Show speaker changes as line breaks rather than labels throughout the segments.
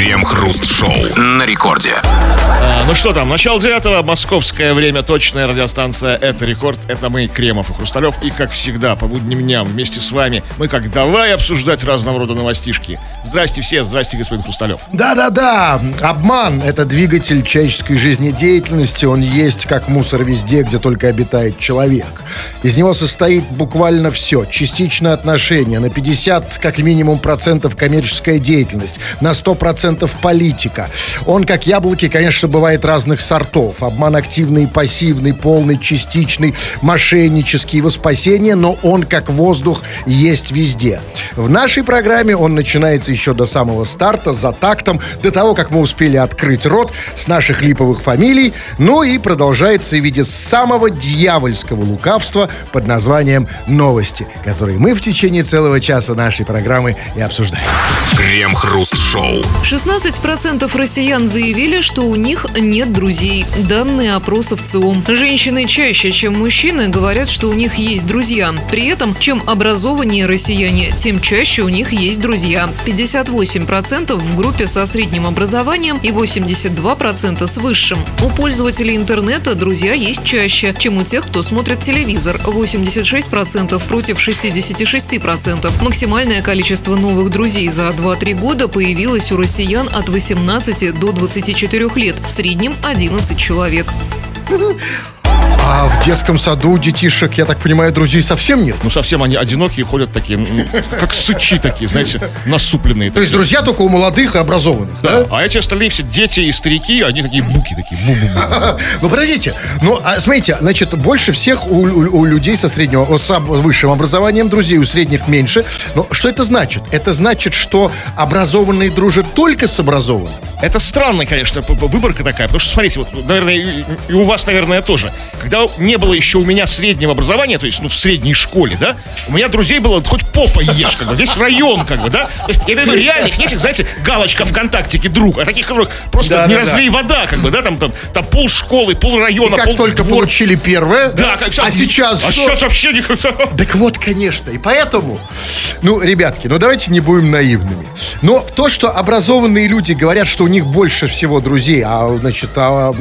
Крем-хруст-шоу на рекорде.
А, ну что там, начало девятого, московское время, точная радиостанция «Это рекорд». Это мы, Кремов и Хрусталев. И, как всегда, по будним дням вместе с вами мы как давай обсуждать разного рода новостишки. Здрасте все, здрасте, господин Хрусталев.
Да-да-да, обман – это двигатель человеческой жизнедеятельности. Он есть как мусор везде, где только обитает человек. Из него состоит буквально все. Частичное отношение, на 50 как минимум процентов коммерческая деятельность, на 100 процентов политика. Он, как яблоки, конечно, бывает разных сортов. Обман активный, пассивный, полный, частичный, мошеннический, во спасение, но он, как воздух, есть везде. В нашей программе он начинается еще до самого старта, за тактом, до того, как мы успели открыть рот с наших липовых фамилий, ну и продолжается в виде самого дьявольского лукавства под названием «Новости», которые мы в течение целого часа нашей программы и обсуждаем.
Крем-хруст-шоу.
16% россиян заявили, что у них нет друзей. Данные опроса в ЦИОМ. Женщины чаще, чем мужчины, говорят, что у них есть друзья. При этом, чем образованнее россияне, тем чаще у них есть друзья. 58% в группе со средним образованием и 82% с высшим. У пользователей интернета друзья есть чаще, чем у тех, кто смотрит телевизор. 86% против 66%. Максимальное количество новых друзей за 2-3 года появилось у россиян от 18 до 24 лет, в среднем 11 человек.
А в детском саду детишек, я так понимаю, друзей совсем нет?
Ну, совсем они одинокие, ходят такие, ну, как сычи такие, знаете, насупленные.
То есть друзья только у молодых и образованных, да?
А эти остальные все дети и старики, они такие буки такие. бу-бу-бу.
Ну, подождите. Ну, а, смотрите, значит, больше всех у, у- у людей со среднего, с высшим образованием друзей, у средних меньше. Но что это значит? Это значит, что образованные дружат только с образованными.
Это странная, конечно, выборка такая, потому что, смотрите, вот, наверное, и у вас, наверное, тоже. Когда не было еще у меня среднего образования, то есть, ну, в средней школе, да, у меня друзей было хоть попа ешь, как бы, весь район, как бы, да. Я имею в виду реальных, не этих, знаете, галочка ВКонтактике друг, а таких, которых просто
Да,
не
да,
разлей вода, как бы, да, там, там, там пол школы, пол района,
Как
пол
только
двор.
получили первое,
Да, как,
а сейчас
А
что?
сейчас вообще не...
Так вот, конечно. И поэтому, ну, ребятки, ну давайте не будем наивными. Но то, что образованные люди говорят, что у них больше всего друзей, а, значит, а,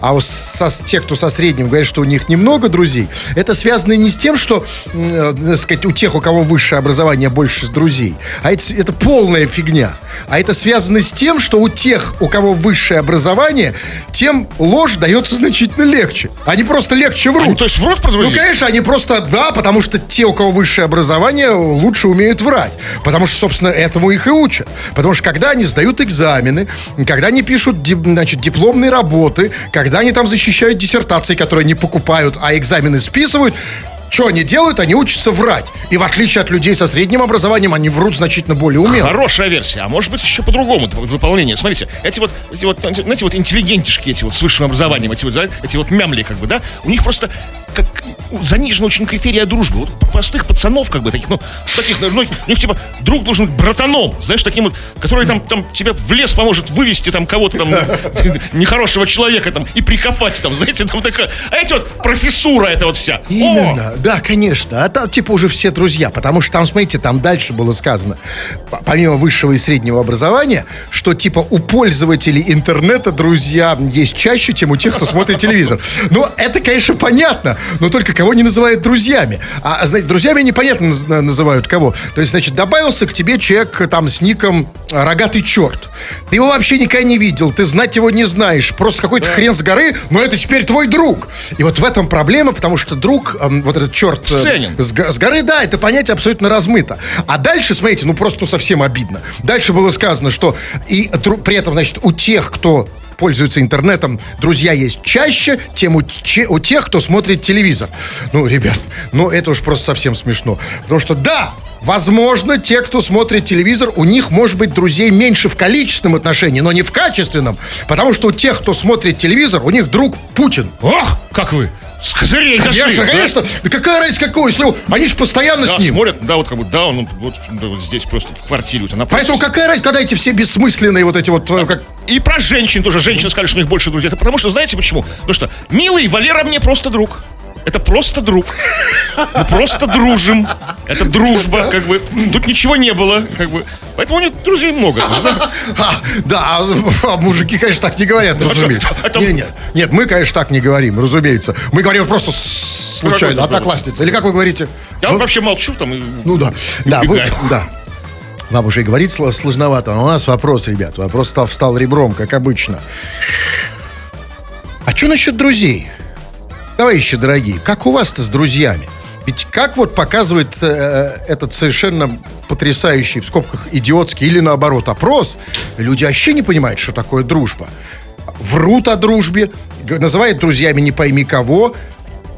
а со- те, кто со средним, говорят, что у них немного друзей, это связано не с тем, что, м, э, так сказать, у тех, у кого высшее образование, больше друзей, а это, это полная фигня. А это связано с тем, что у тех, у кого высшее образование, тем ложь дается значительно легче. Они просто легче врут.
Они, то есть, врут про
Ну,
друзей?
конечно, они просто, да, потому что те, у кого высшее образование, лучше умеют врать. Потому что, собственно, этому их и учат. Потому что когда они сдают экзамены, когда они пишут, значит, дипломные работы, когда они там защищают диссертации, которые не покупают, а экзамены списывают, что они делают? Они учатся врать. И в отличие от людей со средним образованием, они врут значительно более умело.
Хорошая версия, а может быть еще по-другому выполнение. Смотрите, эти вот, эти вот, знаете, вот интеллигентишки эти вот с высшим образованием, эти вот, эти вот мямли, как бы, да, у них просто как занижены очень критерия дружбы. Вот простых пацанов, как бы, таких, ну, таких, ну, у них типа друг должен быть братаном, знаешь, таким вот, который там, там тебе в лес поможет вывести там кого-то там нехорошего человека там и прикопать там, знаете, там такая. А эти вот профессура это вот вся. О!
Именно, да, конечно. А там типа уже все друзья, потому что там, смотрите, там дальше было сказано, помимо высшего и среднего образования, что типа у пользователей интернета друзья есть чаще, чем у тех, кто смотрит телевизор. Ну, это, конечно, понятно, но только кого не называют друзьями. А, а, знаете, друзьями непонятно наз- на- называют кого. То есть, значит, добавился к тебе человек э, там с ником «Рогатый черт». Ты его вообще никогда не видел, ты знать его не знаешь. Просто какой-то хрен с горы, но это теперь твой друг. И вот в этом проблема, потому что друг, эм, вот этот черт э, с, с горы, да, это понятие абсолютно размыто. А дальше, смотрите, ну просто ну, совсем обидно. Дальше было сказано, что и при этом, значит, у тех, кто пользуется интернетом, друзья есть чаще, тем у, че- у тех, кто смотрит телевизор. Ну, ребят, ну это уж просто совсем смешно. Потому что да, Возможно, те, кто смотрит телевизор, у них может быть друзей меньше в количественном отношении, но не в качественном. Потому что у тех, кто смотрит телевизор, у них друг Путин.
Ох, как вы! С козырей зашли!
Конечно,
да?
конечно. Да какая разница какой, если он- они же постоянно
Да,
с ним.
смотрят, да, вот как бы, да, он вот, да, вот здесь просто в квартире у тебя напротив.
Поэтому какая разница, когда эти все бессмысленные вот эти вот, э, как...
И про женщин тоже. Женщины сказали, что у них больше друзей. Это потому что, знаете почему? Потому что, милый, Валера мне просто друг. Это просто друг. Мы просто дружим. Это дружба, как бы. Тут ничего не было, как бы. Поэтому у них друзей много. да?
А, да, а, а мужики, конечно, так не говорят, разумеется.
это-
Не, нет, нет, мы, конечно, так не говорим, разумеется. Мы говорим просто случайно,
Да-да-да.
одноклассница. Или как вы говорите?
Я вообще молчу там.
Ну да, да, да. Вам уже и говорить сло- сложновато, но у нас вопрос, ребят. Вопрос стал, встал ребром, как обычно. А что насчет друзей? Товарищи дорогие, как у вас-то с друзьями? Ведь как вот показывает э, этот совершенно потрясающий, в скобках, идиотский или наоборот опрос, люди вообще не понимают, что такое дружба. Врут о дружбе, называют друзьями не пойми кого.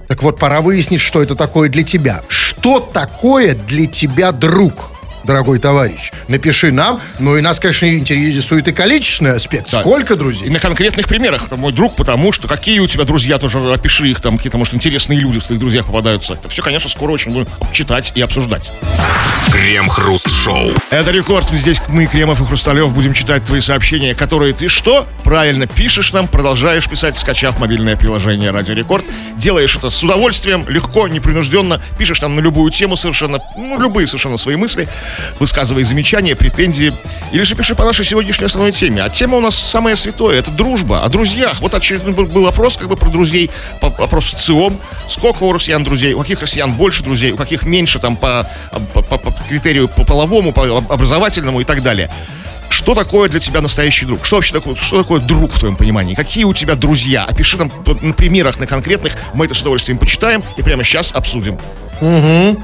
Так вот, пора выяснить, что это такое для тебя. Что такое для тебя друг, дорогой товарищ? Напиши нам. Ну и нас, конечно, интересует и количественный аспект.
Да.
Сколько
И
друзей?
на конкретных примерах. Это мой друг, потому что какие у тебя друзья, тоже опиши их, там какие-то, может, интересные люди в твоих друзьях попадаются. Это все, конечно, скоро очень будем читать и обсуждать.
Крем-хруст-шоу.
Это рекорд. Здесь мы, Кремов и Хрусталев, будем читать твои сообщения, которые ты что? Правильно пишешь нам, продолжаешь писать, скачав мобильное приложение Радио Рекорд. Делаешь это с удовольствием, легко, непринужденно. Пишешь нам на любую тему совершенно, ну, любые совершенно свои мысли. Высказывай замечания, претензии. Или же пиши по нашей сегодняшней основной теме. А тема у нас самая святое. Это дружба. О друзьях. Вот очередной был- опрос как бы про друзей. Опрос в ЦИОМ. Сколько у россиян друзей? У каких россиян больше друзей? У каких меньше там по, по- по- по критерию по половому, по образовательному и так далее. Что такое для тебя настоящий друг? Что вообще такое, что такое друг в твоем понимании? Какие у тебя друзья? Опиши нам на примерах, на конкретных. Мы это с удовольствием почитаем и прямо сейчас обсудим.
М,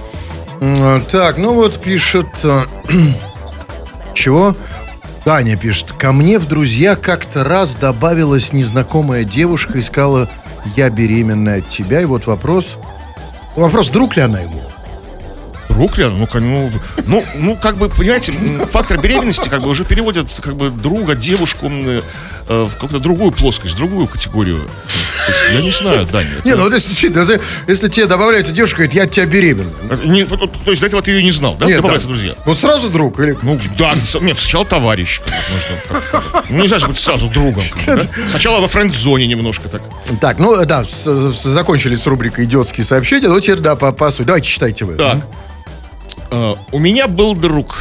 Так, ну вот пишет... э, Чего? Таня пишет. Ко мне в друзья как-то раз добавилась незнакомая девушка и сказала, я беременна от тебя. И вот вопрос... Вопрос, друг ли она ему?
Друг ли? Ну, ну, ну, ну, как бы, понимаете, фактор беременности как бы уже переводят как бы друга, девушку э, в какую-то другую плоскость, другую категорию. Есть, я не знаю, Даня.
Не, ну вот если, если, тебе добавляется девушка, говорит, я от тебя беременна.
Это не- то есть до этого ты ее не знал, да?
Нет,
Добавляются
да.
друзья.
Вот сразу друг или...
Ну, да, нет, сначала товарищ. как-то. Ну, нельзя же быть сразу другом. да? Сначала во френд-зоне немножко так.
Так, ну да, с- с- закончили с рубрикой «Идиотские сообщения». Ну, теперь, да, по, по сути. Давайте читайте вы.
Так. Э, У меня был друг,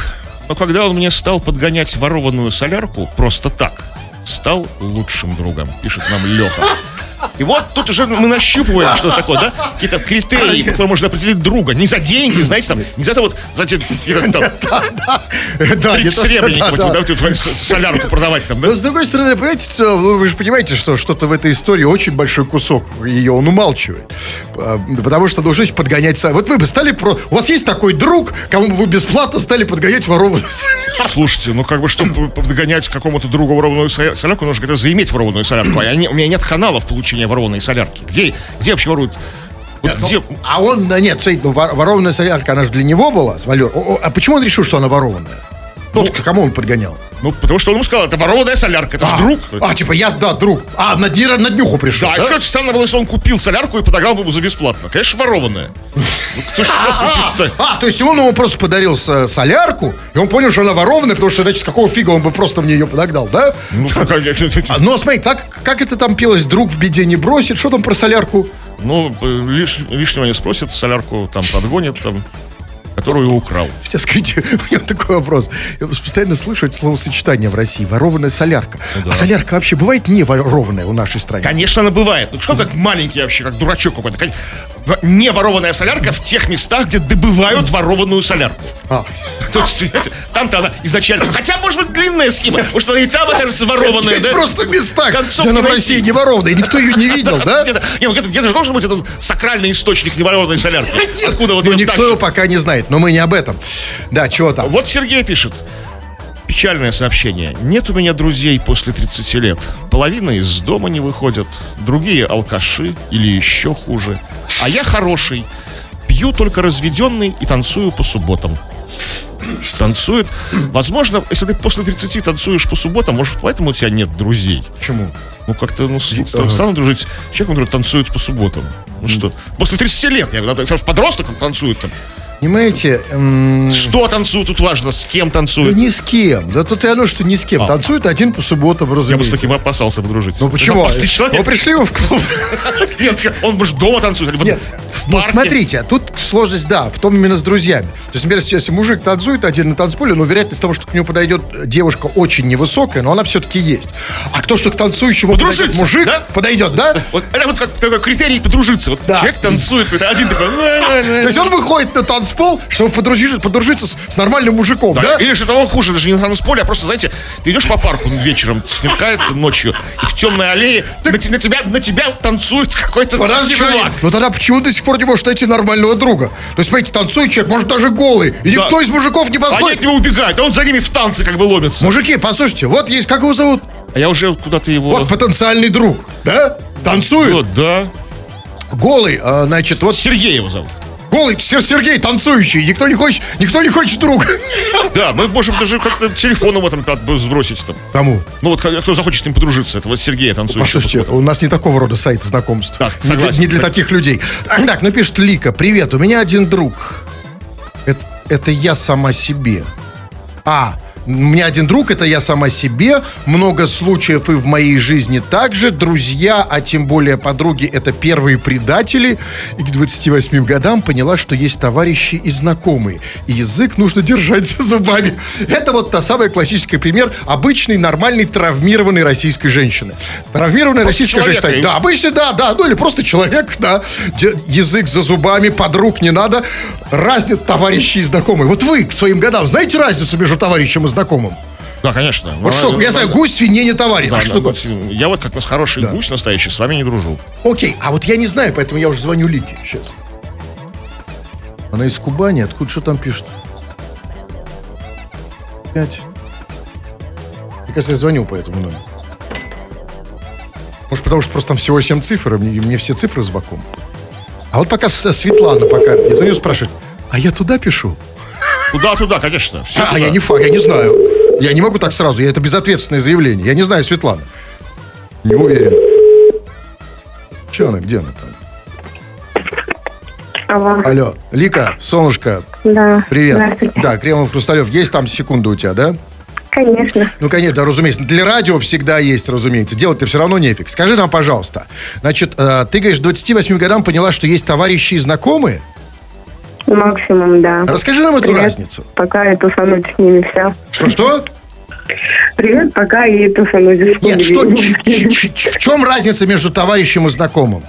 но когда он мне стал подгонять ворованную солярку просто так, стал лучшим другом, пишет нам Леха. И вот тут уже мы нащупываем, что такое, да? Какие-то критерии, которые можно определить друга. Не за деньги, знаете, там, не за это вот, знаете, какие-то там,
Да, не
30
то, что-
серебряников,
да, да.
да, солярку продавать там, да?
Но с другой стороны, понимаете, вы же понимаете, что что-то в этой истории очень большой кусок ее он умалчивает. А, Потому что должны подгонять. Вот вы бы стали про... У вас есть такой друг, кому бы вы бесплатно стали подгонять ворованную
Слушайте, ну как бы, чтобы подгонять какому-то другу ворованную соля- солярку, нужно где-то заиметь ворованную солярку. А у меня нет каналов получения ворованной солярки. Где, где вообще воруют? Вот где?
А он, нет, смотрите, ну, вор- ворованная солярка, она же для него была, с Валер. А почему он решил, что она ворованная? Тот, к кому он подгонял?
Ну, потому что он ему сказал, это ворованная солярка, это же
А,
друг.
А, типа, я, да, друг. А, на, дни- на днюху пришел,
Да,
да?
а еще странно было, если он купил солярку и подогнал бы ему за бесплатно. Конечно, ворованная. Ну,
А,
купит-то?
а, то есть он ему просто подарил со- солярку, и он понял, что она ворованная, потому что, значит, с какого фига он бы просто мне ее подогнал, да?
Ну, конечно.
А, Но смотри, так, как это там пелось, друг в беде не бросит, что там про солярку?
Ну, лиш- лишнего не спросит, солярку там подгонит, там, которую украл.
Сейчас, скажите, у меня такой вопрос. Я постоянно слышу это словосочетание в России. Ворованная солярка. А солярка вообще бывает не ворованная у нашей стране?
Конечно, она бывает. Ну что, как маленький вообще, как дурачок какой-то. Не ворованная солярка в тех местах, где добывают ворованную солярку.
А,
То есть, там-то она изначально... Хотя, может быть, длинная схема. Может, она и там окажется ворованная,
есть
да?
просто места,
Концов
где она в. России не ворованная, никто ее не видел, да?
Где-то, не, ну где-то, же должен быть этот сакральный источник неворованной солярки. Откуда вот
Ну, никто его пока не знает, но мы не об этом. Да, чего там?
Вот Сергей пишет. Печальное сообщение. Нет у меня друзей после 30 лет. Половина из дома не выходят. Другие алкаши или еще хуже. А я хороший. Пью только разведенный и танцую по субботам. Танцует. Возможно, если ты после 30 танцуешь по субботам, может, поэтому у тебя нет друзей.
Почему?
Ну, как-то, ну, странно дружить с человеком, который танцует по субботам. Ну что, после 30 лет, я говорю, надо- подросток танцует там.
Понимаете,
Что танцуют тут важно, с кем танцуют.
ни с кем. Да тут и оно, что ни с кем. Танцует один по субботам,
Я бы с
разумеется.
таким опасался подружиться.
Ну почему?
Человек.
Ну пришли в клуб.
Нет, вообще, он может дома танцует. вот
Нет, ну смотрите, тут сложность, да, в том именно с друзьями. То есть, например, если мужик танцует один на танцполе, ну, вероятность того, что к нему подойдет девушка очень невысокая, но она все-таки есть. А кто, что к танцующему подойдет мужик,
да?
подойдет, да?
Вот это вот как такой критерий подружиться. Вот
Да.
человек танцует, один такой...
То есть он выходит на танцпол, чтобы подружиться, подружиться с, с нормальным мужиком, да?
Да? Или что того хуже, даже не на танцполе, а просто, знаете, ты идешь по парку вечером, смеркается ночью, и в темной аллее на, те- на тебя, на тебя танцует какой-то чувак.
ну тогда почему до сих пор не может найти нормального друга? То есть, смотрите, танцует человек, может даже голый, и
Да.
никто из мужиков не
Они от
подходит.
него убегают, а он за ними в танце как бы ломится.
Мужики, послушайте, вот есть, как его зовут?
А я уже куда-то его...
Вот потенциальный друг, да? Танцует,
Вот, да.
голый, а, значит, вот
Сергей его зовут.
Голый Сер- Сергей танцующий, никто не хочет, никто не хочет друга.
Да, мы можем даже как-то телефон его там как бы сбросить там.
Кому?
Ну вот кто захочет с ним подружиться, это вот Сергея танцующего.
Послушайте, у нас не такого рода сайт знакомств.
Так,
не, для,
согласен.
не для таких людей. Так, ну пишет Лика. Привет, у меня один друг. Это, это я сама себе. А, у меня один друг, это я сама себе. Много случаев и в моей жизни также. Друзья, а тем более подруги, это первые предатели. И к 28 годам поняла, что есть товарищи и знакомые. И язык нужно держать за зубами. Это вот та самая классический пример обычной, нормальной, травмированной российской женщины. Травмированная
Просто
российская
человека,
женщина.
и-
Да, обычно, да, да. Ну или просто человек, да. Язык за зубами, подруг не надо. Разница товарищи и знакомые. Вот вы к своим годам знаете разницу между товарищем и знакомым?
Да, конечно.
Вот что, я знаю, гусь, свинья, не товарищ.
Да,
А
да,
что
вот,
такое?
я вот как нас хороший гусь настоящий, с вами не дружу.
Окей, а вот я не знаю, поэтому я уже звоню Лике сейчас. Она из Кубани, откуда что там пишет? Пять. Мне кажется, я звоню по этому номеру. Может, потому что просто там всего 7 цифр, и мне, мне все цифры знакомы. А вот пока с- Светлана пока, я звоню, спрашивает, а я туда пишу?
Туда-туда, конечно. Все
А, я не факт, я не знаю. Я не могу так сразу, я это безответственное заявление. Я не знаю, Светлана. Не уверен. Че она, где она там?
Алло.
Алло, Лика, солнышко,
Да.
привет.
Здравствуйте.
Да, Кремов Хрусталев, есть там секунда у тебя, да?
Конечно.
Ну, конечно, разумеется. Для радио всегда есть, разумеется. Делать-то все равно нефиг. Скажи нам, пожалуйста, значит, э, ты, говоришь, к 28 годам поняла, что есть товарищи и знакомые?
Максимум, да.
Расскажи нам эту
Привет.
разницу.
Пока я тусануть с ними вся.
Что-что?
Привет, пока и тусануть с
Нет, что,
ними.
ч- ч- ч- в чем разница между товарищем и знакомым?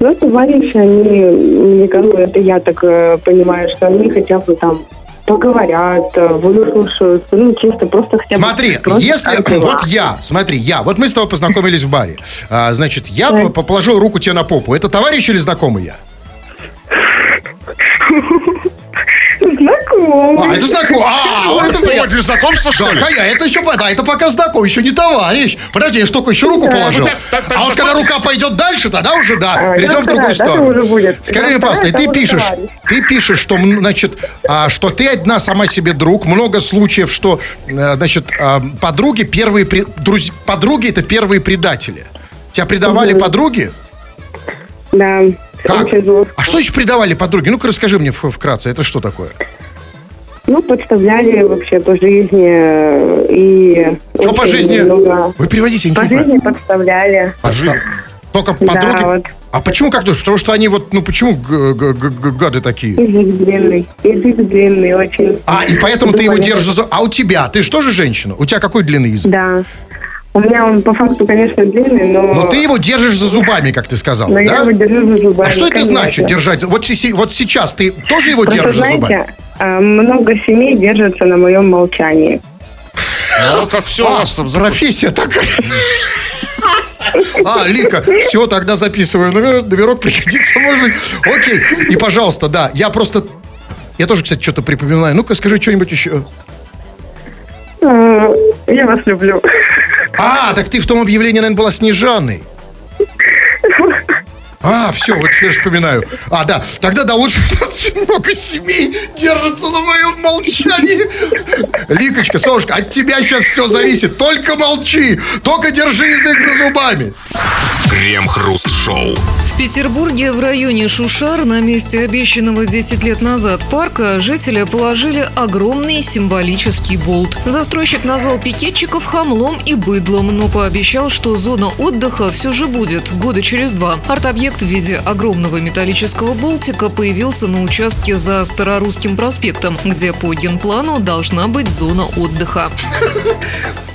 Ну, товарищи, они, кажется, это я так э, понимаю, что они хотя бы там поговорят, э, выслушают, ну, чисто просто хотя бы...
Смотри,
просто
если
дела.
вот я, смотри, я, вот мы с тобой познакомились в баре, А, значит, я
Да.
по- по- положил руку тебе на попу. Это товарищ или знакомый я?
Знакомый.
А, это знакомый. А, вот это я.
для знакомства, что
Да,
ли?
конечно, это еще, да, это пока знакомый, еще не товарищ. Подожди, я ж только еще руку
Да.
положил. А вот когда рука пойдет дальше, тогда уже, да,
А,
перейдем
ну,
в другую
да,
сторону.
Да,
пожалуйста,
это
ты пишешь, ты пишешь, что, значит, а, что ты одна сама себе друг, много случаев, что, э, значит, а, подруги первые, подруги это первые предатели. Тебя предавали подруги?
Да,
Как? А что еще предавали подруги? Ну-ка расскажи мне вкратце, это что такое?
Ну, подставляли вообще по жизни э, и...
Что по жизни?
много-
Вы переводите,
По жизни подставляли.
Подста- Только подруги.
вот.
А почему как думаешь? Потому что они вот, ну почему гады такие?
Язык длинный. Язык длинный очень.
А, и поэтому ты его держишь за... А у тебя? Ты же тоже женщина? У тебя какой длинный язык?
Да. У меня он по факту, конечно, длинный, но...
Но ты его держишь за зубами, как ты сказал,
но я
да?
его держу за зубами.
А что это
конечно.
значит, держать? Вот, си- вот сейчас ты тоже его
Просто,
держишь за
знаете,
зубами?
а, много семей держатся на моем молчании.
Ну, как все у
А,
нас там. за-
профессия такая. А, Лика, все, тогда записываю номер, номерок, пригодится, может быть. Окей, и, пожалуйста, да, я просто... Я тоже, кстати, что-то припоминаю. Ну-ка, скажи что-нибудь еще.
А, Я вас люблю.
А, так ты в том объявлении, наверное, была Снежаной. А, все, вот теперь вспоминаю. А, да, тогда да, лучше у нас много семей держатся на моем молчании. Ликочка, солнышко, от тебя сейчас все зависит. Только молчи, только держи язык за зубами.
Крем-хруст-шоу.
В Петербурге в районе Шушар на месте обещанного 10 лет назад парка жители положили огромный символический болт. Застройщик назвал пикетчиков хамлом и быдлом, но пообещал, что зона отдыха все же будет года через два. Арт-объект в виде огромного металлического болтика появился на участке за Старорусским проспектом, где по генплану должна быть зона отдыха.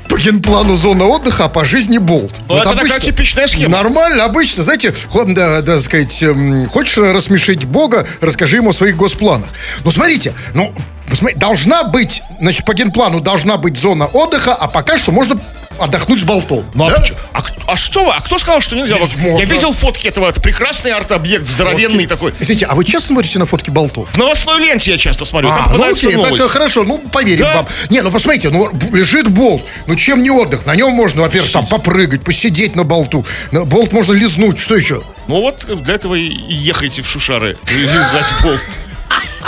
По генплану зона отдыха, а по жизни болт.
Ну, это такая типичная схема.
Нормально, обычно. Знаете, да, да, сказать, эм, хочешь рассмешить Бога, расскажи ему о своих госпланах. Ну, смотрите, ну, посмотри, должна быть, значит, по генплану должна быть зона отдыха, а пока что можно отдохнуть с болтом.
Ну, а,
Да?
почему- а к- а что вы? А кто сказал, что нельзя?
Можно.
Я видел фотки этого, это прекрасный арт-объект, здоровенный такой.
Извините, а вы часто смотрите на фотки болтов?
В новостной ленте я часто смотрю.
А, ну окей,
новость.
так хорошо, ну поверим
Да?
вам. Не, ну посмотрите, ну лежит болт, ну чем не отдых? На нем можно, во-первых, там попрыгать, посидеть на болту. На болт можно лизнуть, что еще?
Ну вот для этого и ехайте в Шушары. Лизать болт.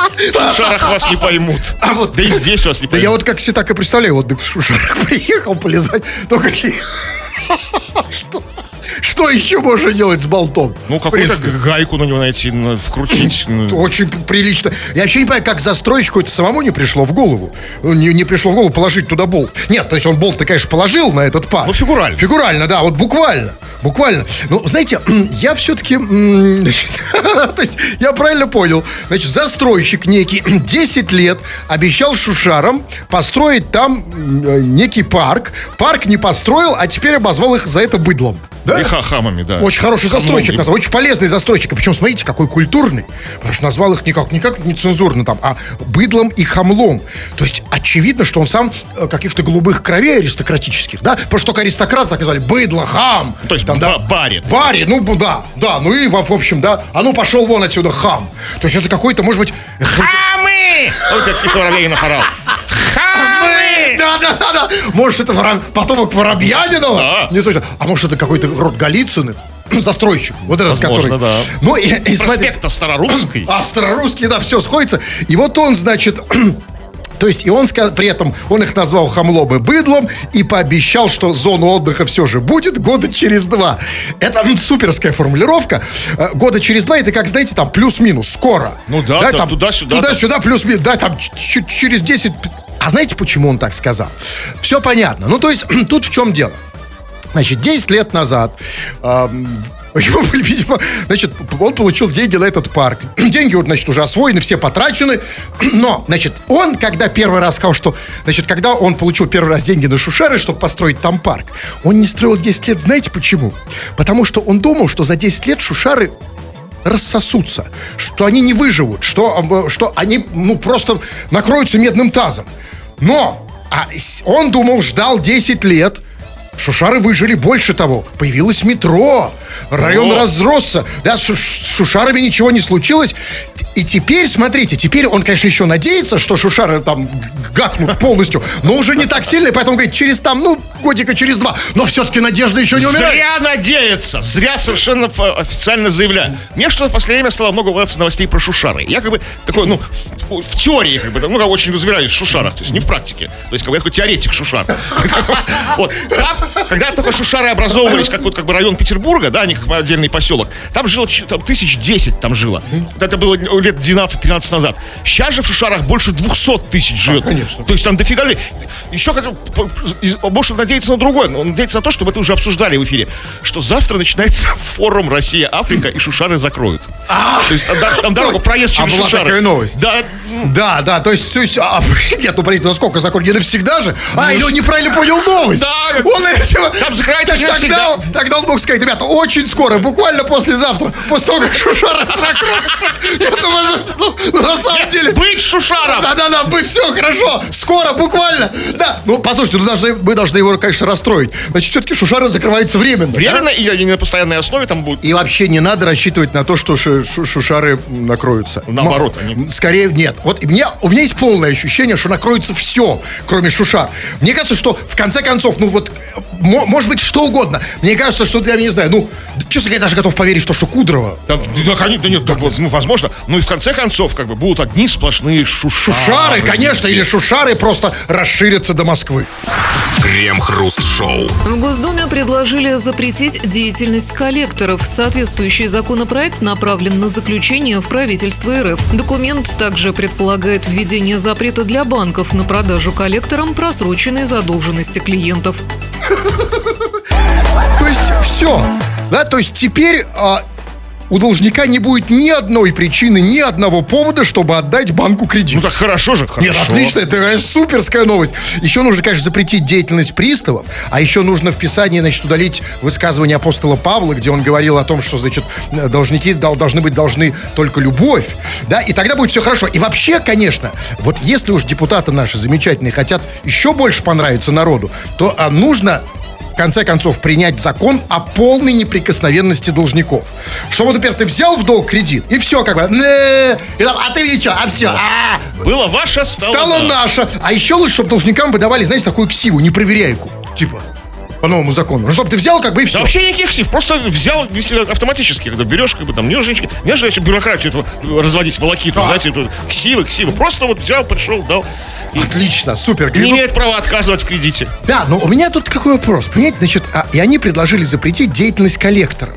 В Шушарах вас не поймут.
А вот-
Да и здесь вас не
Да
поймут.
я вот как себе так и представляю, отдых в Шушарах приехал полезать, только Что? Что еще можно делать с болтом?
Ну, какую-то гайку на него найти, на- вкрутить.
Очень прилично. Я вообще не понимаю, как застройщику это самому не пришло в голову. Не, не пришло в голову положить туда болт. Нет, то есть он болт-то, конечно, положил на этот парк.
Ну, фигурально.
Фигурально, да, вот буквально. Буквально. Ну, знаете, я все-таки... то есть, я правильно понял. Значит, застройщик некий 10 лет обещал шушарам построить там э, некий парк. Парк не построил, а теперь обозвал их за это быдлом. Да?
И ха- хамами, да.
Очень хороший застройщик назвал, очень полезный застройщик. И причем, смотрите, какой культурный. Потому что назвал их никак, никак нецензурно там, а быдлом и хамлом. То есть очевидно, что он сам э, каких-то голубых кровей аристократических, да? Потому что только аристократы так назвали. Быдло, хам.
То есть
там,
ба- барин.
Барин, ну б- да, да, ну и в общем, да. А ну пошел вон отсюда, хам. То есть это какой-то, может быть...
Хамы! Воробей нахорал. Хамы!
Да, да, да, да. Может, это вора- потомок Воробьянинова?
Да.
Не слышно. А может, это какой-то род Голицыных? Застройщик. Вот этот,
Возможно,
который...
да.
Ну, и, и
Проспект-то Старорусский.
А старорусский, да, все сходится. И вот он, значит, то есть и он при этом, он их назвал хамлом и быдлом и пообещал, что зону отдыха все же будет года через два. Это суперская формулировка. Э, Года через два это как, знаете, там плюс-минус, скоро.
Ну да, там туда-сюда,
Туда-сюда, плюс-минус, да, там через 10... А знаете, почему он так сказал? Все понятно. Ну, то есть, тут в чем дело? Значит, 10 лет назад эм, его, видимо, значит, он получил деньги на этот парк. Деньги, значит, уже освоены, все потрачены. Но, значит, он, когда первый раз сказал, что, значит, когда он получил первый раз деньги на Шушеры, чтобы построить там парк, он не строил 10 лет, знаете почему? Потому что он думал, что за 10 лет Шушары рассосутся, что они не выживут, что, что они, ну, просто накроются медным тазом. Но а он думал, ждал 10 лет, Шушары выжили больше того. Появилось метро. Район
О.
разросся. Да, с шу- с Шушарами ничего не случилось. И теперь, смотрите, теперь он, конечно, еще надеется, что Шушары там гакнут полностью, но уже не так сильно, поэтому говорит, через там, ну, годика через два. Но все-таки надежда еще не умирает.
Зря надеяться, зря совершенно официально заявляю. Мне что в последнее время стало много попадаться новостей про шушары. Я как бы такой, ну, в, в теории, как бы, ну, как очень разбираюсь в шушарах, то есть не в практике. То есть, как бы, я такой теоретик шушар. Вот, там, когда только шушары образовывались, как вот как бы район Петербурга, да, они как бы отдельный поселок, там жило там, тысяч десять там жило. Это было лет 12-13 назад. Сейчас же в шушарах больше 200 тысяч живет.
конечно.
То есть там дофига людей. Еще как может надеяться на другое. Он надеется на то, чтобы это уже обсуждали в эфире, что завтра начинается форум Россия-Африка и Шушары закроют. То есть там, да- дорогу, проезд
А
через
была
Шушары.
новость?
Да,
Да, да, то есть, то есть, а, нет, ну, подождите, насколько закон, не навсегда же? А, или он неправильно понял новость?
Да.
Он, наверное,
Там закрывается
так, тогда, он- тогда он мог сказать, ребята, очень скоро, буквально послезавтра, после того, как Шушара думаю, ну, ну, на самом деле...
быть Шушаром!
Да-да-да, мы все хорошо, скоро, буквально. Да, ну, послушайте, ну, должны, мы должны его, конечно, расстроить. Значит, все-таки Шушара закрывается временно. да?
Временно и они на постоянной основе там будут.
И вообще не надо рассчитывать на то, что шу- шу- шушары накроются.
Наоборот, они-
Скорее, нет. Вот у меня, у меня есть полное ощущение, что накроется все, кроме шушар. Мне кажется, что в конце концов, ну вот, мо- может быть, что угодно. Мне кажется, что, я не знаю, ну, честно говоря, я даже готов поверить в то, что Кудрова.
Да, да, конечно, да нет, да, вот, ну, возможно. Ну и в конце концов, как бы, будут одни сплошные шушары.
Шушары, конечно, или шушары просто расширятся до Москвы.
Крем-хруст-шоу.
В Госдуме предложили запретить деятельность коллекторов. Соответствующий законопроект направлен на заключение в правительство РФ. Документ также предполагает введение запрета для банков на продажу коллекторам просроченной задолженности клиентов.
То есть все. Да, то есть теперь а, у должника не будет ни одной причины, ни одного повода, чтобы отдать банку кредит.
Ну так хорошо же, хорошо.
Нет, отлично, это конечно, суперская новость. Еще нужно, конечно, запретить деятельность приставов, а еще нужно в Писании, значит, удалить высказывание апостола Павла, где он говорил о том, что, значит, должники дол- должны быть должны только любовь, да, и тогда будет все хорошо. И вообще, конечно, вот если уж депутаты наши замечательные хотят еще больше понравиться народу, то а, нужно в конце концов, принять закон о полной неприкосновенности должников. Что вот, например, ты взял в долг кредит, и все, как бы, «Э, и там, а ты что, а все, а,
Было ваше, стало,
Стало
наше.
наше. А еще лучше, чтобы должникам выдавали, знаете, такую ксиву, непроверяйку. Типа, по новому закону. Ну, чтобы ты взял, как бы, и все.
Да вообще никаких ксив, просто взял автоматически, когда берешь, как бы там, не нужно, не нужно эту бюрократию эту разводить, волокиту, знаете, эту ксивы, ксивы. Просто вот взял, пришел, дал. И
Отлично, супер.
не
Ну,
имеет права отказывать в кредите.
Да, но у меня тут какой вопрос. Понимаете, значит, а, и они предложили запретить деятельность коллекторов.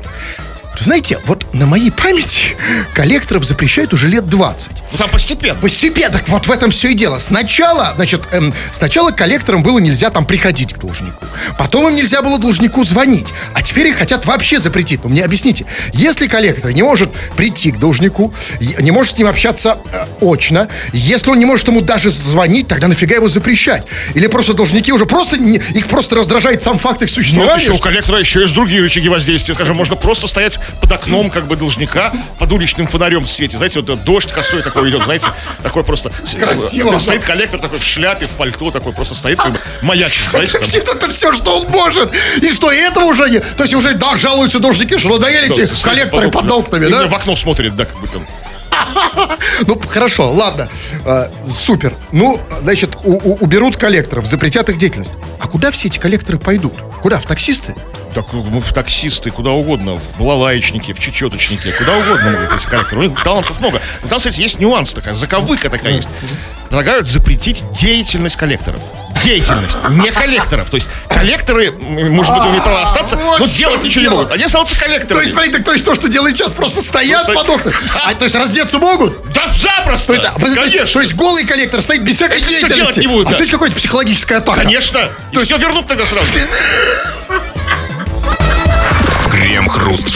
Знаете, вот на моей памяти коллекторов запрещают уже лет 20.
Ну там постепенно.
Постепенно, так вот в этом все и дело. Сначала, значит, эм, сначала коллекторам было нельзя там приходить к должнику. Потом им нельзя было должнику звонить. А теперь их хотят вообще запретить. Ну, мне объясните. Если коллектор не может прийти к должнику, не может с ним общаться э, очно, если он не может ему даже звонить, тогда нафига его запрещать? Или просто должники уже просто, не- их просто раздражает сам факт их
Ну,
существования?
еще у коллектора еще есть другие рычаги воздействия. Скажем, можно просто стоять под окном как бы должника, под уличным фонарем в свете. Знаете, вот дождь косой такой идет, знаете, такой просто...
Красиво.
Стоит коллектор такой в шляпе, в пальто такой, просто стоит как бы маячит, знаете.
Это все, что он может. И что, и этого уже не... То есть уже, да, жалуются должники, что надоели эти коллекторы под окнами, да?
в окно смотрит, да, как бы там.
Ну, хорошо, ладно. А, супер. Ну, значит, у- у- уберут коллекторов, запретят их деятельность. А куда все эти коллекторы пойдут? Куда? В таксисты?
Так, ну, в таксисты, куда угодно, в балалаечники, в чечеточники, куда угодно могут эти коллекторы. У них талантов много. Но там, кстати, есть нюанс такая, заковыка такая есть. Предлагают запретить деятельность коллекторов. Деятельность, не коллекторов. То есть коллекторы, может быть, имеют право остаться, но делать ничего не могут. Они останутся
То
коллекторами.
есть, смотри, так то есть то, что делают сейчас, просто стоят под окнами.
Да.
А, то есть раздеться могут?
Да запросто!
То есть, а, то есть- то есть голый коллектор стоит без всякой деятельности. а то есть какая-то психологическая атака.
Конечно! И все вернут тогда сразу.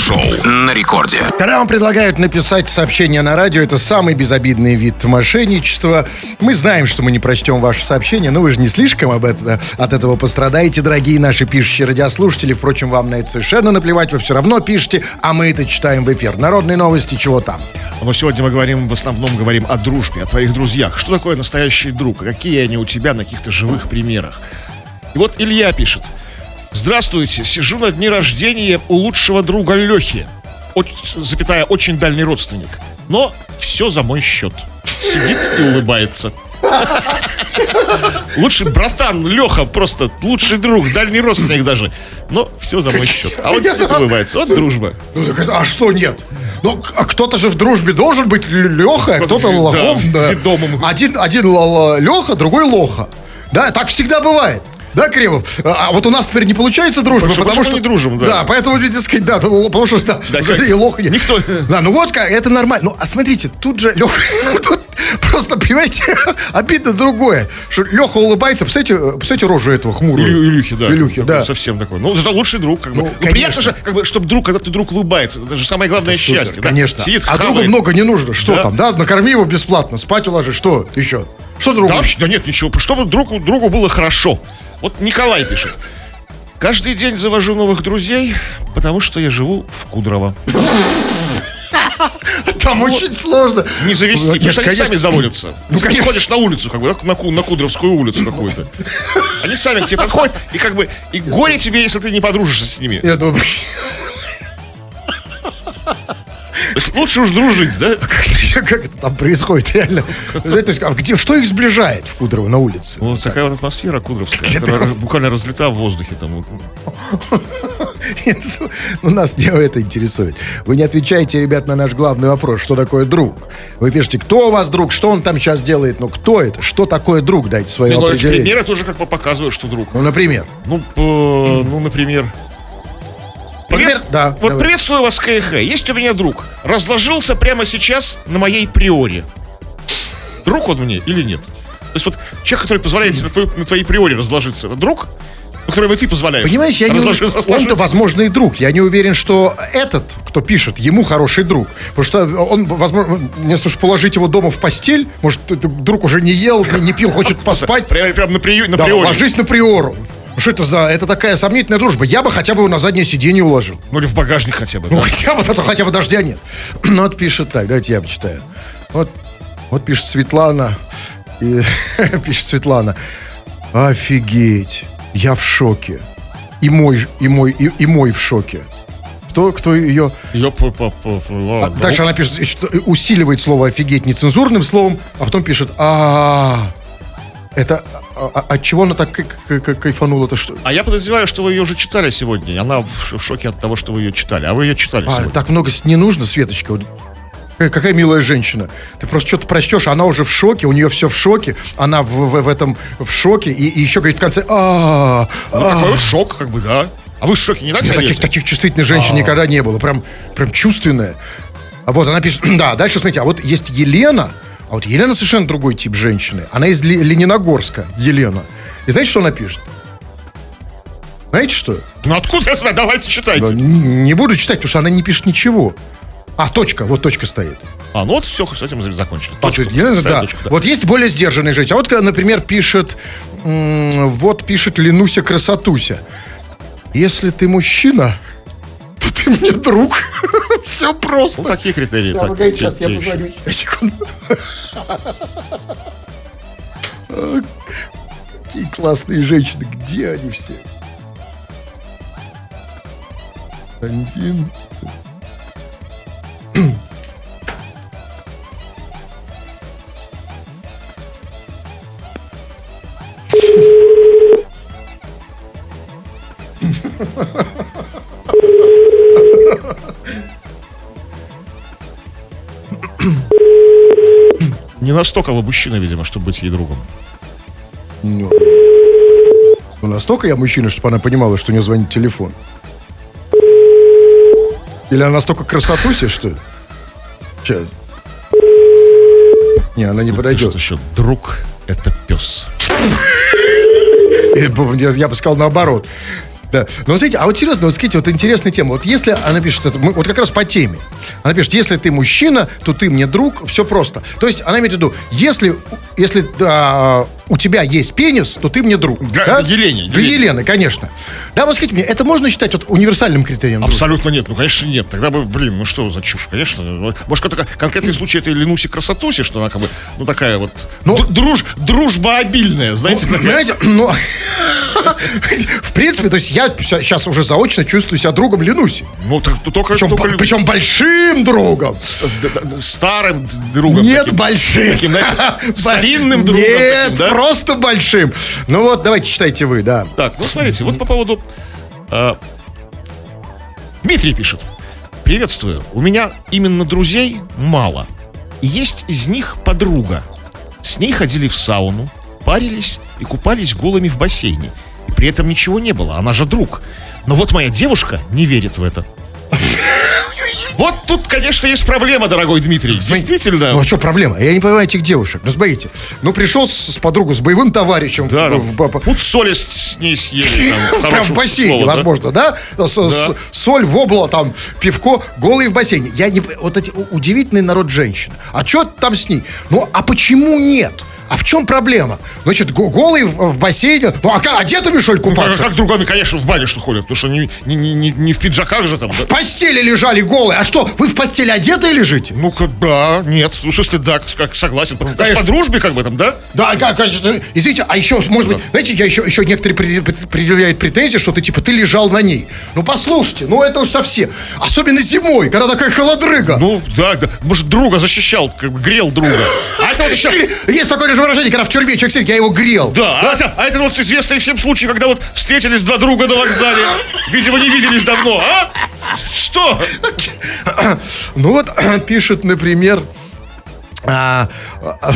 Крем-хруст-шоу на рекорде.
Когда вам предлагают написать сообщение на радио, это самый безобидный вид мошенничества. Мы знаем, что мы не прочтем ваше сообщение, но вы же не слишком об это, от этого пострадаете, дорогие наши пишущие радиослушатели. Впрочем, вам на это совершенно наплевать, вы все равно пишете, а мы это читаем в эфир. Народные новости, чего там?
Но сегодня мы говорим, в основном говорим о дружбе, о твоих друзьях. Что такое настоящий друг? Какие они у тебя на каких-то живых примерах? И вот Илья пишет. Здравствуйте, сижу на дне рождения у лучшего друга Лехи. Оч- запятая, очень дальний родственник. Но все за мой счет. Сидит и улыбается. Лучший братан Леха, просто лучший друг, дальний родственник даже. Но все за мой счет. А вот сидит улыбается. Вот дружба.
Ну, так а что нет? Ну, а кто-то же в дружбе должен быть Леха, а кто-то
Да,
лохом. Да,
ведомым.
Один, один Леха, другой Лоха. Да, так всегда бывает. Да, Кремов? А а вот у нас теперь не получается дружба,
Потому что-
потому что...
не дружим, да.
Да, поэтому, видите, сказать, да, то- потому что, да,
Да,
и нет.
никто-
Да, ну вот это нормально. Ну, а смотрите, тут же Леха, тут просто, понимаете, обидно другое, что Леха улыбается, посмотрите, посмотрите рожу этого хмурого.
Илю- Илюхи, да.
Илюхи, да.
Совсем такой. Ну, это лучший друг, как бы.
Ну,
Ну,
конечно.
приятно же, как бы, чтобы друг, когда ты друг улыбается. Это же самое главное
Супер,
счастье. да.
Конечно.
Сидит,
а другу
хавает.
много не нужно. Что
Да.
там, да? Накорми его бесплатно, спать уложи. Что еще? Что другу?
Да вообще, да нет, ничего. Чтобы другу, другу было хорошо. Вот Николай пишет. Каждый день завожу новых друзей, потому что я живу в Кудрово.
Там очень сложно.
Не завести,
Ну,
потому что они сами заводятся. Ну,
конечно.
ты ходишь на улицу, как бы, да, на, на Кудровскую улицу какую-то. Они сами к тебе подходят, и как бы, и горе тебе, если ты не подружишься с ними.
Я думаю,
лучше уж дружить, да?
Как это там происходит реально? А где, что их сближает в Кудрово на улице?
Ну, вот такая вот атмосфера кудровская, которая буквально разлета в воздухе. Там.
Ну, нас не это интересует. Вы не отвечаете, ребят, на наш главный вопрос, что такое друг. Вы пишете, кто у вас друг, что он там сейчас делает, ну, кто это, что такое друг, дайте свое
Ну,
определение.
примеры тоже как бы показывают, что друг.
Ну, например.
Ну, э, ну например... Привет-
да,
Вот
давай.
приветствую вас, КХ. Есть у меня друг. Разложился прямо сейчас на моей приоре. Друг он мне или нет? То есть вот человек, который позволяет на, твою- на твоей приоре разложиться, это друг, и ты позволяешь.
Понимаешь, я не
разложиться?
он-то, возможно, и друг. Я не уверен, что этот, кто пишет, ему хороший друг. Потому что он, возможно, если уж положить его дома в постель, может, друг уже не ел, не, пил, хочет поспать.
Прямо, прямо на, прию- на
Да,
приоре.
ложись на приору. Ну, Что это за... Это такая сомнительная дружба. Я бы хотя бы его на заднее сиденье уложил.
Ну или в багажник хотя бы.
Ну,
да.
хотя бы, а то хотя бы дождя нет. Ну, вот пишет так, давайте я почитаю. Вот, вот пишет Светлана. И, пишет Светлана. Офигеть, я в шоке. И мой, и мой, и, и мой в шоке. Кто, кто ее...
Её по- по- по- по- ладно.
А Дальше она пишет, что усиливает слово офигеть нецензурным словом, а потом пишет, а это а- а- от чего она так кай- кай- кай- кайфанула-то что?
А я подозреваю, что вы ее уже читали сегодня. Она в шоке от того, что вы ее читали. А вы ее читали
А,
сегодня.
так много не нужно, Светочка. Какая, какая милая женщина. Ты просто что-то прочтешь, она уже в шоке, у нее все в шоке, она в, в- в этом в шоке, и, и еще говорит в конце, а,
Ну, такой вот шок, как бы, да. А вы в шоке не дайте?
таких, таких чувствительных женщин никогда не было, прям, прям чувственная. А вот она пишет, да, дальше смотрите, а вот есть Елена, а вот Елена совершенно другой тип женщины. Она из Лениногорска, Елена. И знаете, что она пишет? Знаете что?
Ну откуда я знаю? Давайте читайте.
Да, н- Не буду читать, потому что она не пишет ничего. А, точка, вот точка стоит.
А, ну вот все, с этим закончили.
А, то есть, я не знаю, да. Вот есть более сдержанные женщины. А вот, например, пишет, вот пишет Ленуся Красотуся. Если ты мужчина, то ты мне друг. Все просто.
Ну, такие критерии.
Да,
так,
погодите,
те-
сейчас я позвоню. Секунду. Какие классные женщины. Где они все? Один.
Не настолько вы мужчина, видимо, чтобы быть ей другом.
Ну, ну, настолько я мужчина, чтобы она понимала, что у нее звонит телефон. Или она настолько красотуся, что... Сейчас. Не, она не подойдет.
Пишет еще, друг — это пес.
Я, я бы сказал наоборот. Да. Но вот смотрите, а вот серьезно, вот смотрите, вот интересная тема. Вот если она пишет это, мы- вот как раз по теме. Она пишет, если ты мужчина, то ты мне друг, все просто. То есть она имеет в виду, если, если да, у тебя есть пенис, то ты мне друг.
Для
да?
Елене,
Для
Елене.
Елены, конечно. Да, вот скажите мне, это можно считать вот универсальным критерием?
Абсолютно нет. Ну, конечно, нет. Тогда бы, блин, ну что за чушь, конечно. Может, какой-то конкретный случай этой Ленуси Красотуси, что она как бы, ну, такая вот
Ну-
друж, дружба обильная, знаете,
Ну,
такая.
Понимаете, ну, в принципе, то есть я сейчас уже заочно чувствую себя другом Ленуси.
Ну, так, только,
Причем,
только
причем большим другом.
д- д- старым другом.
Нет,
таким.
большим.
таким, знаете, старинным другом
Нет,
таким, да?
просто большим. Ну вот, давайте читайте вы, да.
Так, ну смотрите, вот по поводу... э, Дмитрий пишет. Приветствую. У меня именно друзей мало. Есть из них подруга. С ней ходили в сауну, парились и купались голыми в бассейне. И при этом ничего не было, она же друг. Но вот моя девушка не верит в это. Вот тут, конечно, есть проблема, дорогой Дмитрий. Действительно.
Ну а что проблема? Я не понимаю этих девушек. Ну смотрите, ну пришел с, с подругой, с боевым товарищем.
Да,
в-
там,
в- в-
пуд соли с ней съели. там,
Прям в бассейне,
слове, да?
возможно, да? С- с- соль, вобла, там, пивко, голый в бассейне. Я не... Вот эти удивительный народ женщин. А что там с ней? Ну, а почему нет? А в чем проблема? Значит, го- голый в, в бассейне. Ну, а как, одетыми, что ли,
Ну,
купаться?
как друганы, конечно, в бане что ходят, потому что не, не, не, не- в пиджаках же там. да.
В постели лежали голые. А что, вы в постели одетые лежите?
Ну-ка, да, нет, ну, если да, как согласен. Конечно.
Конечно.
По дружбе, как бы там, да?
Да, как, конечно. Извините, а еще, может быть, знаете, я еще, еще некоторые предъ- пред- предъявляют претензии, что ты, типа, ты лежал на ней. Ну, послушайте, ну, это уж совсем. Особенно зимой, когда такая холодрыга.
Ну, да, да. Может, друга защищал, как бы грел друга. А это вот еще...
Есть такое же выражение, когда в тюрьме человек сидит, я его грел.
Да, а это, а это вот известный всем случай, когда вот встретились два друга на вокзале. Видимо, не виделись давно, а? Что?
Ну вот пишет, например, а, а,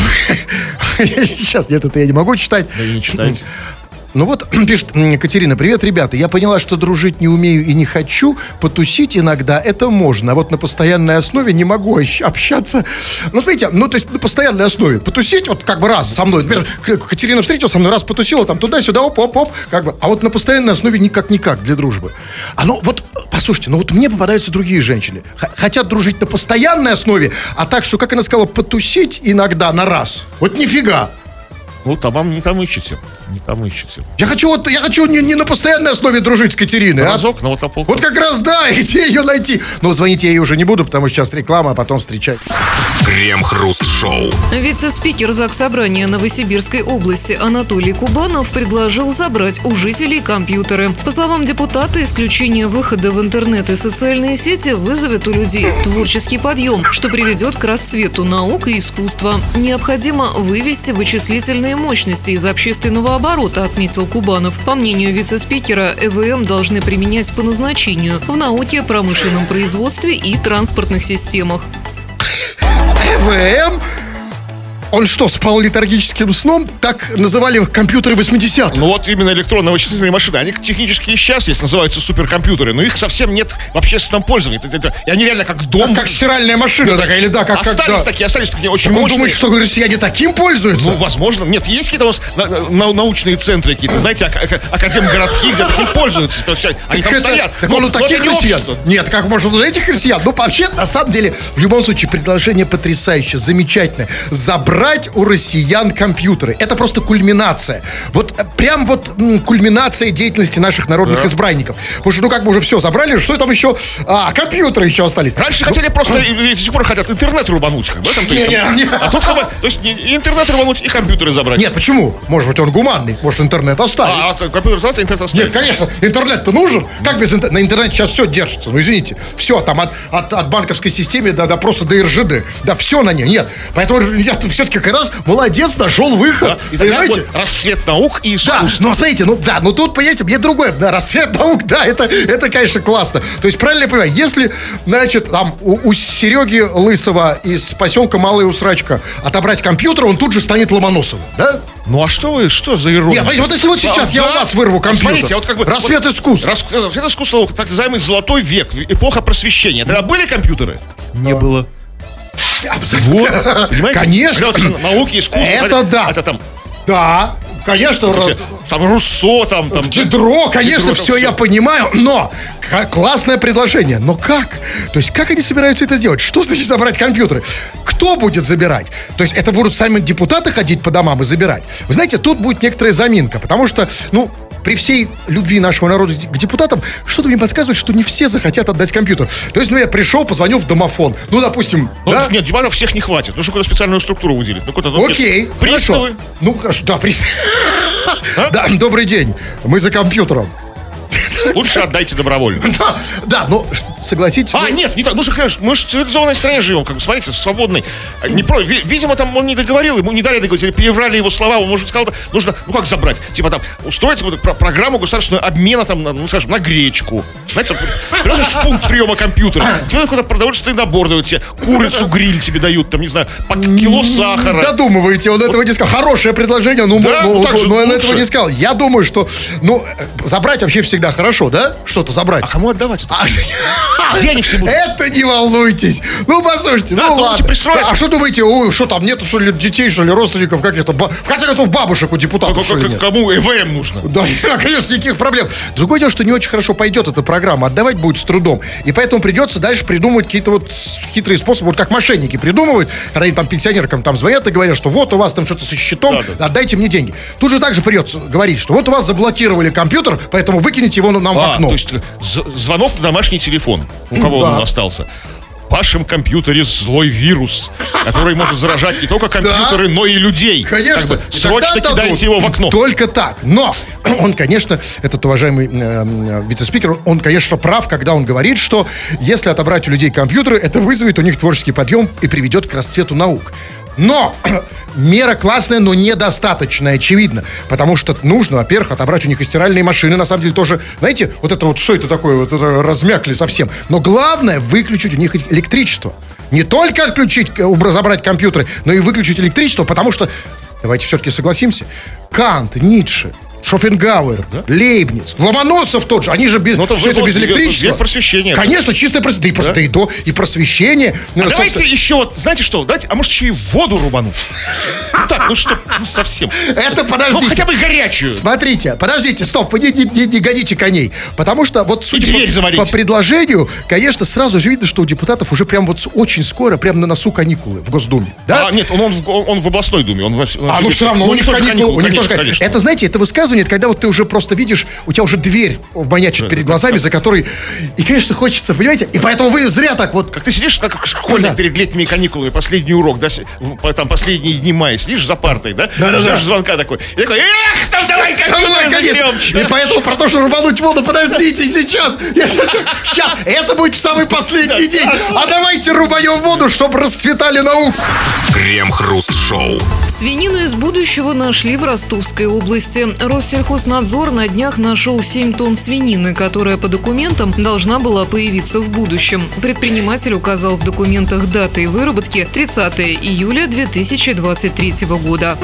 сейчас нет, это я не могу читать.
Да не читайте.
Ну вот пишет Катерина, привет, ребята. Я поняла, что дружить не умею и не хочу. Потусить иногда это можно. А вот на постоянной основе не могу общаться. Ну, смотрите, ну, то есть на постоянной основе. Потусить вот как бы раз со мной. Например, Катерина встретила со мной, раз потусила, там туда-сюда, оп-оп-оп. Как бы. А вот на постоянной основе никак-никак для дружбы. А ну вот, послушайте, ну вот мне попадаются другие женщины. Хотят дружить на постоянной основе, а так, что, как она сказала, потусить иногда на раз. Вот нифига.
Ну, там вам не там ищете. Не там ищете.
Я хочу вот, я хочу не, не на постоянной основе дружить с Катериной. а
Разок, но вот на полку.
Вот как раз да, где ее найти? Но звонить я ей уже не буду, потому что сейчас реклама, а потом встречать.
Крем-хруст-шоу.
Вице-спикер Заксобрания Новосибирской области Анатолий Кубанов предложил забрать у жителей компьютеры. По словам депутата, исключение выхода в интернет и социальные сети вызовет у людей творческий подъем, что приведет к расцвету наук и искусства. Необходимо вывести вычислительные мощности из общественного оборота, отметил Кубанов. По мнению вице-спикера, ЭВМ должны применять по назначению в науке, промышленном производстве и транспортных системах.
ЭВМ? Он что, спал летаргическим сном? Так называли компьютеры 80-х.
Ну вот именно электронно-вычислительные машины. Они технически и сейчас есть, называются суперкомпьютеры, но их совсем нет в общественном пользовании. Это- это- и они реально как дом.
Как стиральная машина такая, или да, как... как
остались
да.
такие, остались такие очень
Так он
мощные.
думает, что россияне таким пользуются?
Ну, возможно. Нет, есть какие-то у нас на- на- научные центры какие-то, знаете, ак- ак- академгородки, где таким пользуются. То есть они
Так
там
это-
стоят.
Так
Но-
он у таких россиян? Нет, как может у этих россиян? Ну, вообще, на самом деле, в любом случае, предложение потрясающее, замечательное. Забрать у россиян компьютеры. Это просто кульминация. Вот э, прям вот м, кульминация деятельности наших народных избранников. Потому что, ну, как бы уже все забрали, что там еще? А, компьютеры еще остались.
Раньше хотели просто, и, и до сих пор хотят интернет рубануть, как бы, да, там, то есть,
Не,
там-
не, не.
а тут как бы, то есть и- интернет рубануть, и компьютеры забрать.
Нет, почему? Может быть, он гуманный, может, интернет оставить.
А, а компьютер а интернет оставить.
Нет, конечно, интернет-то нужен. Как без интернета? На интернете сейчас все держится. Ну, извините. Все, там от, от, от банковской системы до, до просто до РЖД. Да, все на ней. Нет. Поэтому я все-таки как раз молодец, нашел выход.
Да, и
Понимаете?
будет расцвет наук и
Да,
искусства.
но смотрите, ну да, ну тут, понимаете, мне другое, да, рассвет наук, да, это, это, конечно, классно. То есть, правильно я понимаю, если, значит, там у, у Сереги Лысого из поселка Малая Усрачка отобрать компьютер, он тут же станет Ломоносовым, да?
Ну а что вы, что за ирония?
Нет, вот если вот сейчас я у вас вырву компьютер,
Смотрите, вот как бы...
рассвет
вот-
искусств.
Рас- Рассвет искусства, так называемый золотой век, эпоха просвещения. Тогда были компьютеры? Не было. Вот, понимаете?
Конечно.
Когда науки, искусство.
Это да.
Это там,
Да, конечно,
все, там Руссо, там... там
Дидро, конечно,
Дидро,
все
всё.
я понимаю, но классное предложение. Но как? То есть как они собираются это сделать? Что значит забрать компьютеры? Кто будет забирать? То есть это будут сами депутаты ходить по домам и забирать? Вы знаете, тут будет некоторая заминка, потому что, ну, при всей любви нашего народа к депутатам, что-то мне подсказывает, что не все захотят отдать компьютер. То есть, ну, я пришел, позвонил в домофон. Ну, допустим,
Ну,
да?
Нет, дебатов всех не хватит. Нужно какую-то специальную структуру выделить. Ну, ну,
Окей,
Приставы.
хорошо. Ну, хорошо, да, прис... Да, добрый день. Мы за компьютером.
Лучше отдайте добровольно.
Да, да, ну, согласитесь.
А,
ну,
нет, не так. Ну, же, конечно, мы же в цивилизованной стране живем, как бы, смотрите, свободной. Не про... ви- Видимо, там он не договорил, ему не дали договорить, или переврали его слова, он, может, сказал, нужно, ну, как забрать? Типа там, устроить вот про- программу государственного обмена, там, на, ну, скажем, на гречку. Знаете, в пункт приема компьютера, тебе какой-то продовольственный набор дают, тебе курицу гриль тебе дают, там, не знаю, по кило сахара.
Додумываете, он этого не сказал. Хорошее предложение, ну,
Да,
ну,
ну,
ну, но он этого не сказал. Я думаю, что, ну, забрать вообще всегда хорошо, хорошо, да? Что-то забрать.
А кому отдавать? это?
А,
Где они все будут?
Это не волнуйтесь. Ну, послушайте,
Да,
ну ладно.
пристроят?
А что думаете, ой, что там, нету, что ли, детей, что ли, родственников, как это? В конце концов, бабушек у депутатов,
К-
что ли,
к-
нет?
Кому ЭВМ нужно?
Да, да, конечно, никаких проблем. Другое дело, что не очень хорошо пойдет эта программа, отдавать будет с трудом. И поэтому придется дальше придумывать какие-то вот хитрые способы, вот как мошенники придумывают, когда они там пенсионеркам там звонят и говорят, что вот у вас там что-то со счетом,
Да,
отдайте мне деньги. Тут же также придется говорить, что вот у вас заблокировали компьютер, поэтому выкините его нам в
А,
окно.
то есть звонок на домашний телефон. У кого
Да.
он остался? В вашем компьютере злой вирус, который может заражать не только компьютеры, но и людей.
Конечно.
Как бы срочно кидайте его в окно.
Только так. Но он, конечно, этот уважаемый э, вице-спикер, он, конечно, прав, когда он говорит, что если отобрать у людей компьютеры, это вызовет у них творческий подъем и приведет к расцвету наук. Но мера классная, но недостаточная, очевидно. Потому что нужно, во-первых, отобрать у них и стиральные машины. На самом деле тоже, знаете, вот это вот, что это такое, вот это размякли совсем. Но главное, выключить у них электричество. Не только отключить, э, забрать компьютеры, но и выключить электричество, потому что, давайте все-таки согласимся, Кант, Ницше, Шопенгауэр, Лейбниц, Ломоносов тот же, они же без,
Ну, это
все это
вот
без электричества.
век просвещения.
Конечно, чистое просвещение. Да и, да и, до, и просвещение.
А
Ну,
давайте
собственно,
еще вот, знаете что, давайте, а может еще и воду рубануть? Ну так, ну что, ну совсем.
Это
Ну
подождите.
хотя бы горячую.
Смотрите, подождите, стоп, вы не, не- не- не годите коней. Потому что вот судя по, по предложению, конечно, сразу же видно, что у депутатов уже прям вот очень скоро, прям на носу каникулы в Госдуме. Да?
А, нет, он, он, в- он в областной думе. Он, вс-
А, ну все равно,
ну,
у них каникулы, у них тоже
конечно,
каникулы.
конечно.
Это, знаете, это высказывание, это когда вот ты уже просто видишь, у тебя уже дверь маячит перед глазами, за которой... И, конечно, хочется, понимаете? И поэтому вы зря так вот...
Как ты сидишь, как школьник
Да.
перед летними каникулами, последний урок, да, там последние дни мая, сидишь за партой, да?
Да-да-да.
Ждешь звонка такой. И такой, эх, ну давай
Давай,
компьютер
конечно. И поэтому про то, что рубануть воду, подождите, сейчас. Сейчас. Это будет в самый последний день. А давайте рубанем воду, чтобы расцветали науку.
Крем-хруст-шоу.
Свинину из будущего нашли в Ростовской области. Россельхознадзор на днях нашел 7 тонн свинины, которая по документам должна была появиться в будущем. Предприниматель указал в документах даты выработки 30 июля 2023 года.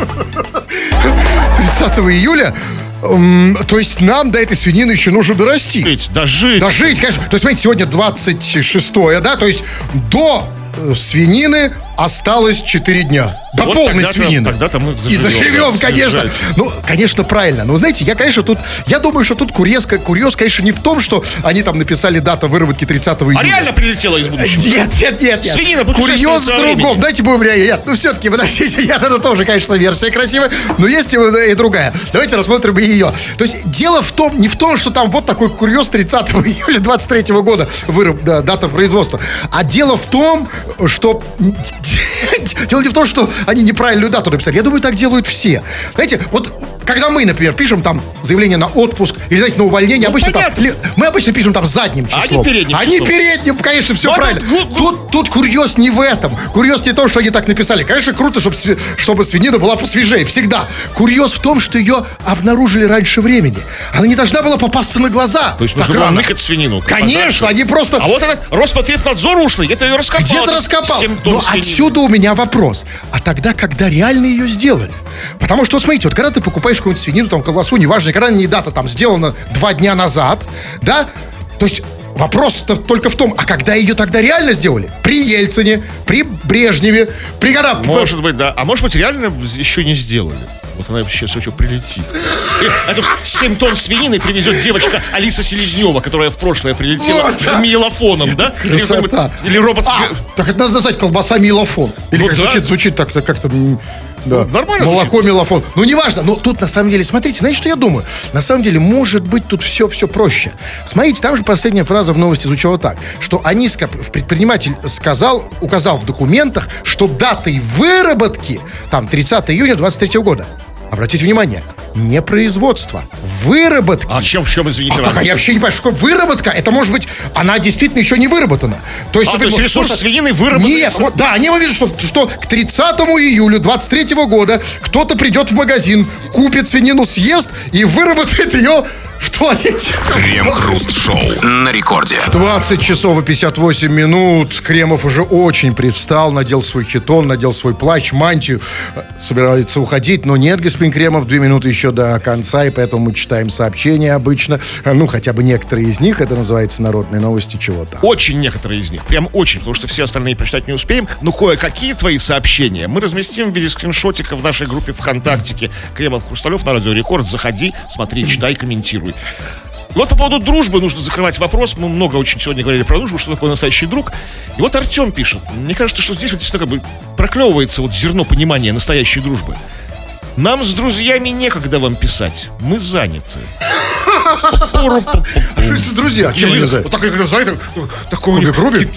30 июля, то есть нам до этой свинины еще нужно дорасти.
Ведь Дожить.
Дожить, конечно. То есть, смотрите, сегодня 26 да, то есть до э, свинины осталось 4 дня.
Вот
полной
тогда-то-
свинины.
тогда-то мы
И
заживем,
заживем,
да,
конечно.
съезжать.
Ну, конечно, правильно. Но, знаете, я, конечно, тут... Я думаю, что тут курьез, курьез, конечно, не в том, что они там написали дата выработки 30 июля.
А реально прилетела из будущего?
Нет, нет, нет, нет.
Свинина
Курьез в другом.
времени.
Дайте будем реально. Нет, ну все-таки, подождите, нет, это тоже, конечно, версия красивая, но есть и, и другая. Давайте рассмотрим ее. То есть дело в том, не в том, что там вот такой курьез 30 июля 23 года выраб, да, дата производства, а дело в том, что... Дело не в том, что они неправильную дату написали. Я думаю, так делают все. Знаете, вот когда мы, например, пишем там заявление на отпуск или, знаете, на увольнение, обычно там,
Ну, понятно.
ли- мы обычно пишем там задним
А они
числом.
передним
Они
числом.
передним, конечно, все
Ну, это
правильно.
глу-
Тут, тут курьез не в этом. Курьез не в том, что они так написали. Конечно, круто, чтобы, чтобы свинина была посвежее. Всегда. Курьез в том, что ее обнаружили раньше времени. Она не должна была попасться на глаза.
То есть нужно было
рано.
ныкать свинину.
Конечно,
подальше.
они просто...
А вот этот Роспотребнадзор ушлый, это ее раскопал.
Где-то
Это
раскопал.
7 тонн
Но
свинины.
отсюда у меня вопрос. А тогда, когда реально ее сделали? Потому что, смотрите, вот когда ты покупаешь какую-нибудь свинину, там, колбасу, неважно, когда не дата там сделана два дня назад, да, то есть вопрос-то только в том, а когда ее тогда реально сделали? При Ельцине, при Брежневе, при когда...
Может быть, да. А может быть, реально еще не сделали. Вот она сейчас еще прилетит. И Эту 7 тонн свинины привезет девочка Алиса Селезнева, которая в прошлое прилетела
Вот,
с
да.
миелофоном, да? Или
Красота.
какой-нибудь- Или робот...
А, так это надо назвать колбаса милофон. Или
Ну
как
да.
звучит, звучит так-то как-то... Да.
Ну, нормально
Молоко милофон. Ну, неважно. Но тут, на самом деле, смотрите, знаете, что я думаю? На самом деле, может быть, тут все, все проще. Смотрите, там же последняя фраза в новости звучала так, что они, предприниматель сказал, указал в документах, что датой выработки, там, 30 июня 23 года. Обратите внимание, не производство, выработки.
А в чем, в чем, извините,
А как? Я вообще не понимаю, что такое выработка. Это может быть, она действительно еще не выработана. То есть,
А, то
например,
есть ресурс свинины выработается?
Нет, вот, да, они видят, что, что к 30 июля 23 года кто-то придет в магазин, купит свинину, съест и выработает ее в туалете.
Крем-хруст-шоу на рекорде.
20 часов и 58 минут. Кремов уже очень привстал, надел свой хитон, надел свой плащ, мантию. Собирается уходить, но нет, господин Кремов, две минуты еще до конца, и поэтому мы читаем сообщения обычно. Ну, хотя бы некоторые из них. Это называется народные новости чего-то.
Очень некоторые из них, прям очень, потому что все остальные прочитать не успеем. Но кое-какие твои сообщения мы разместим в виде скриншотика в нашей группе ВКонтактике. Кремов Хрусталев на Радио Рекорд. Заходи, смотри, читай, комментируй. Вот по поводу дружбы нужно закрывать вопрос. Мы много очень сегодня говорили про дружбу, что такое настоящий друг. И вот Артем пишет. Мне кажется, что здесь вот действительно как бы проклевывается вот зерно понимания настоящей дружбы. Нам с друзьями некогда вам писать. Мы заняты.
А что это друзья? Чем они заняты?
Вот такой, заняты. Такой
Кубик Рубик?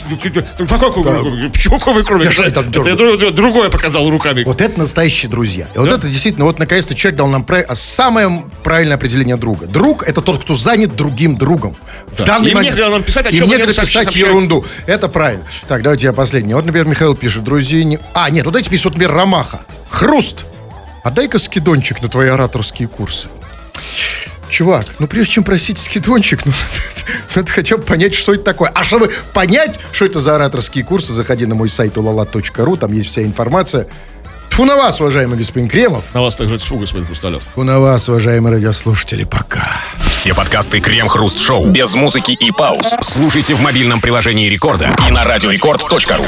Какой кубик Рубик? Почему кубик Рубик?
Я так
Это другое показал руками.
Вот это настоящие друзья. И вот это действительно, вот наконец-то человек дал нам про- самое правильное определение друга. Друг – это тот, кто занят другим другом. В
Да.
данный
Им
момент.
некогда нам писать, о чем нам
писать ерунду. Это правильно. Так, давайте я последний. Вот, например, Михаил пишет, друзья... Не... А, нет, вот пишет, вот, например, Ромаха. Хруст. А дай-ка скидончик на твои ораторские курсы. Чувак, ну прежде чем просить скидончик, ну, надо хотя бы понять, что это такое. А чтобы понять, что это за ораторские курсы, заходи на мой сайт ulala.ru, там есть вся информация. Тьфу на вас, уважаемый господин Кремов.
На вас также спуга, господин Хрусталев.
Тьфу на вас, уважаемые радиослушатели, пока.
Все подкасты Крем-хруст-шоу без музыки и пауз. Слушайте в мобильном приложении рекорда и на радиорекорд.ру.